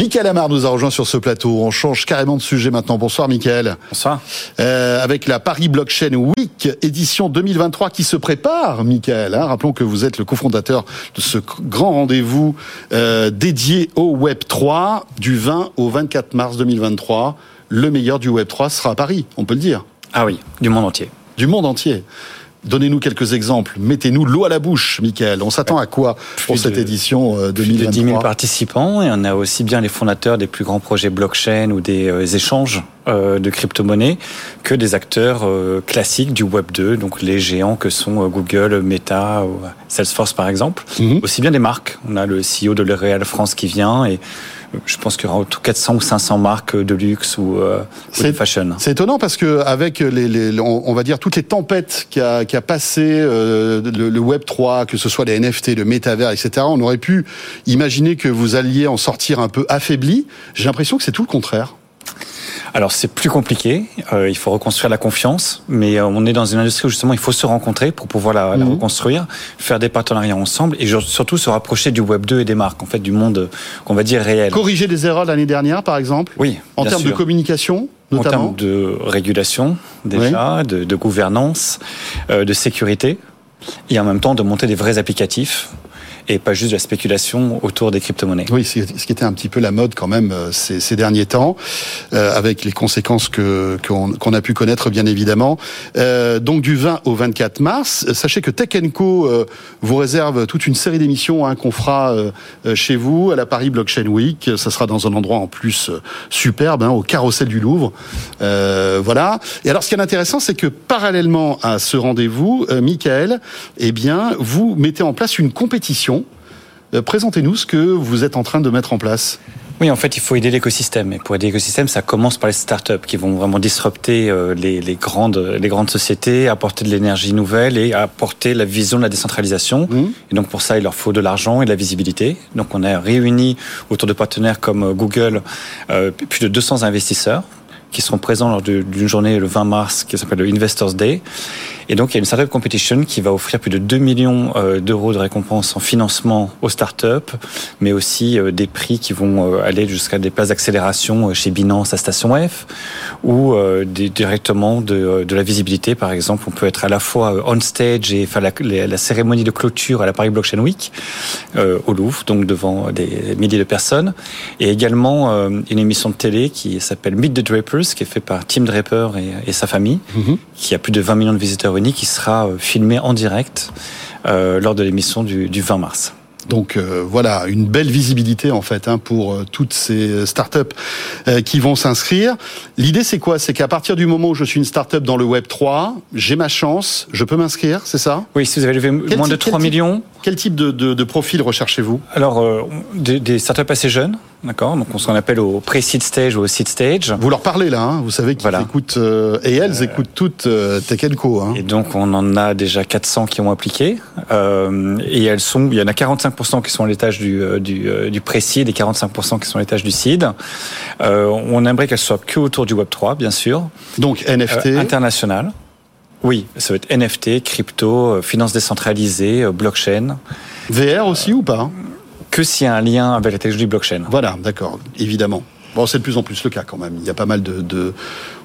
Michael Amar nous a rejoint sur ce plateau. On change carrément de sujet maintenant. Bonsoir Michael. Bonsoir. Euh, avec la Paris Blockchain Week édition 2023 qui se prépare, Michael. Hein. Rappelons que vous êtes le cofondateur de ce grand rendez-vous euh, dédié au Web 3 du 20 au 24 mars 2023. Le meilleur du Web 3 sera à Paris, on peut le dire. Ah oui, du monde entier. Du monde entier. Donnez-nous quelques exemples. Mettez-nous l'eau à la bouche, Michael. On s'attend à quoi pour cette édition 2023 Plus de 10 000 participants et on a aussi bien les fondateurs des plus grands projets blockchain ou des euh, échanges euh, de crypto-monnaies que des acteurs euh, classiques du Web 2, donc les géants que sont Google, Meta, ou Salesforce par exemple. Mhm. Aussi bien des marques. On a le CEO de L'Oréal France qui vient et je pense qu'il y aura autour 400 ou 500 marques de luxe ou, euh, de fashion. C'est étonnant parce que avec les, les on, va dire toutes les tempêtes qu'a a passé euh, le, Web 3, que ce soit les NFT, le métavers, etc. On aurait pu imaginer que vous alliez en sortir un peu affaibli. J'ai l'impression que c'est tout le contraire. Alors c'est plus compliqué, euh, il faut reconstruire la confiance, mais euh, on est dans une industrie où justement il faut se rencontrer pour pouvoir la, la mhm. reconstruire, faire des partenariats ensemble et surtout se rapprocher du Web 2 et des marques, en fait du monde qu'on va dire réel. Corriger des erreurs l'année dernière par exemple Oui. En termes de communication notamment En termes de régulation déjà, de, de, gouvernance, euh, de sécurité et en même temps de monter des vrais applicatifs et pas juste de la spéculation autour des crypto-monnaies. Oui, ce qui était un petit peu la mode quand même euh, ces, derniers temps, euh, avec les conséquences que qu'on a pu connaître bien évidemment. Euh, donc du 20 au 24 mars, sachez que Tech Co vous réserve toute une série d'émissions hein, qu'on fera chez vous à la Paris Blockchain Week. Ça sera dans un endroit en plus superbe, hein, au Carrousel du Louvre. voilà. Et alors ce qui est intéressant, c'est que parallèlement à ce rendez-vous, Michael, eh bien, vous mettez en place une compétition présentez-nous ce que vous êtes en train de mettre en place. Oui, en fait, il faut aider l'écosystème. Et pour aider l'écosystème, ça commence par les startups qui vont vraiment disrupter euh, les, les, grandes, les grandes sociétés, apporter de l'énergie nouvelle et apporter la vision de la décentralisation. Mmh. Et donc, pour ça, il leur faut de l'argent et de la visibilité. Donc, on a réuni autour de partenaires comme euh, Google plus de 200 investisseurs qui seront présents lors d'une journée le 20 mars qui s'appelle le Investors Day. Et donc, il y a une startup competition qui va offrir plus de 2 millions euh, d'euros de récompenses en financement aux startups, mais aussi euh, des prix qui vont euh, aller jusqu'à des places d'accélération chez Binance à Station F ou directement de, de, la visibilité. Par exemple, on peut être à la fois on stage et faire la, la cérémonie de clôture à la Paris Blockchain Week au Louvre, donc devant des milliers de personnes, et également une émission de télé qui s'appelle Meet the Drapers qui est fait par Tim Draper et, sa famille, mhm. qui a plus de 20 millions de visiteurs qui sera euh, filmé en direct euh, lors de l'émission du, du 20 mars. Donc euh, voilà, une belle visibilité en fait hein, pour euh, toutes ces startups euh, qui vont s'inscrire. L'idée c'est quoi? C'est qu'à partir du moment où je suis une startup dans le Web 3, j'ai ma chance, je peux m'inscrire, c'est ça? Oui, si vous avez levé moins de 3 millions. Quel type de, de, de profil recherchez-vous? Alors, des, des, startups assez jeunes, d'accord Donc on s'en appelle au pré-seed stage ou au seed stage. Vous leur parlez là, hein vous savez qu'ils écoutent, et elles écoutent toutes Tech Co. Hein. Et donc on en a déjà 400 qui ont appliqué. et elles sont, il y en a 45 qui sont à l'étage du, euh, du, euh, du pré-seed et 45% qui sont à l'étage du seed. Euh, on aimerait qu'elles soient que autour du Web3, bien sûr. Donc NFT International. Oui, ça va être NFT, crypto, finance décentralisée, blockchain. VR aussi ou pas Que s'il y a un lien avec la technologie blockchain. Voilà, d'accord, évidemment. Bon, c'est de plus en plus le cas quand même. Il y a pas mal de, de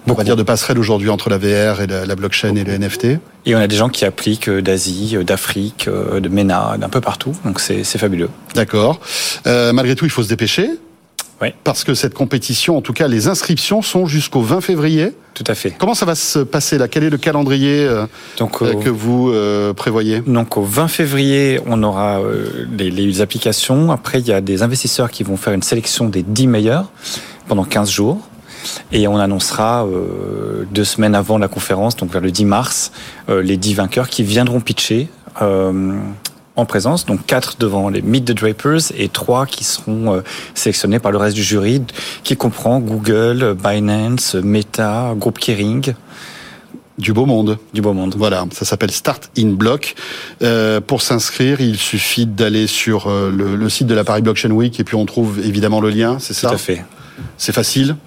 on va dire de passerelles aujourd'hui entre la VR et la, blockchain et le NFT. Et on a des gens qui appliquent euh, d'Asie, euh, d'Afrique, euh, de MENA, d'un peu partout. Donc c'est fabuleux. D'accord. Euh, malgré tout, il faut se dépêcher. Oui. Parce que cette compétition, en tout cas, les inscriptions sont jusqu'au 20 février. Tout à fait. Comment ça va se passer là? Quel est le calendrier Donc, que vous prévoyez? Donc au 20 février, on aura les, les, applications. Après, il y a des investisseurs qui vont faire une sélection des 10 meilleurs pendant 15 jours. Et on annoncera euh, deux semaines avant la conférence, donc vers le 10 mars, euh, les 10 vainqueurs qui viendront pitcher euh, en présence, donc quatre devant les Meet the Drapers et trois qui seront sélectionnés par le reste du jury, qui comprend Google, Binance, Meta, Groupe Kering. Du beau monde. Du beau monde. Voilà, ça s'appelle Start in Block. Euh, pour s'inscrire, il suffit d'aller sur le, le, site de la Paris Blockchain Week et puis on trouve évidemment le lien, c'est ça Tout à fait. C'est facile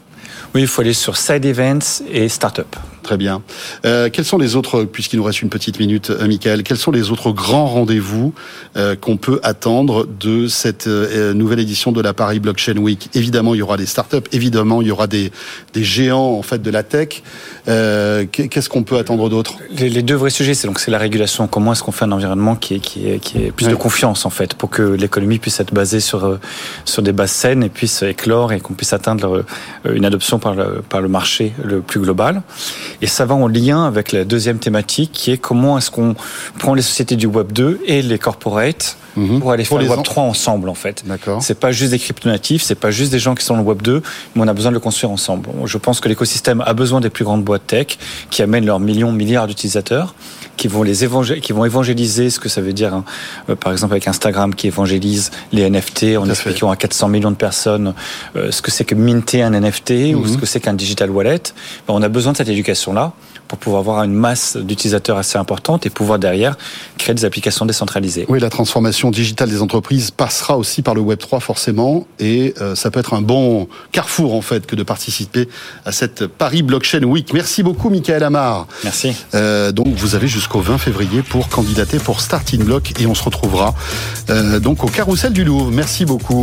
oui, il faut aller sur Side Events et Startup. Très bien. Euh, quels sont les autres, puisqu'il nous reste une petite minute, euh, Michael, quels sont les autres grands rendez-vous euh, qu'on peut attendre de cette euh, nouvelle édition de la Paris Blockchain Week? Évidemment, il y aura des startups, évidemment, il y aura des, des géants en fait de la tech. Euh, Qu'est-ce qu'on peut attendre d'autre? Les, les, deux vrais sujets, c'est donc c'est la régulation. Comment est-ce qu'on fait un environnement qui est, qui est, qui est plus ouais. de confiance en fait, pour que l'économie puisse être basée sur sur des bases saines et puisse éclore et qu'on puisse atteindre une adoption par le par le marché le plus global? Et ça va en lien avec la deuxième thématique qui est comment est-ce qu'on prend les sociétés du Web 2 et les corporates mmh. pour aller pour faire le Web 3 ensemble en fait. D'accord. C'est pas juste des crypto-natifs, c'est pas juste des gens qui sont dans le Web 2, mais on a besoin de le construire ensemble. Je pense que l'écosystème a besoin des plus grandes boîtes tech qui amènent leurs millions, milliards d'utilisateurs, qui vont les évangé qui vont évangéliser ce que ça veut dire, hein. euh, par exemple avec Instagram qui évangélise les NFT en expliquant à 400 millions de personnes euh, ce que c'est que minter un NFT ou ce que c'est qu'un digital wallet. Ben, on a besoin de cette éducation-là pour pouvoir avoir une masse d'utilisateurs assez importante et pouvoir derrière créer des applications décentralisées. Oui, la transformation digitale des entreprises passera aussi par le Web 3 forcément et euh, ça peut être un bon carrefour en fait que de participer à cette Paris Blockchain Week. Merci beaucoup Michael Amar. Merci. Euh, donc vous avez jusqu'au 20 février pour candidater pour Starting Block et on se retrouvera euh, donc au carrousel du Louvre. Merci beaucoup.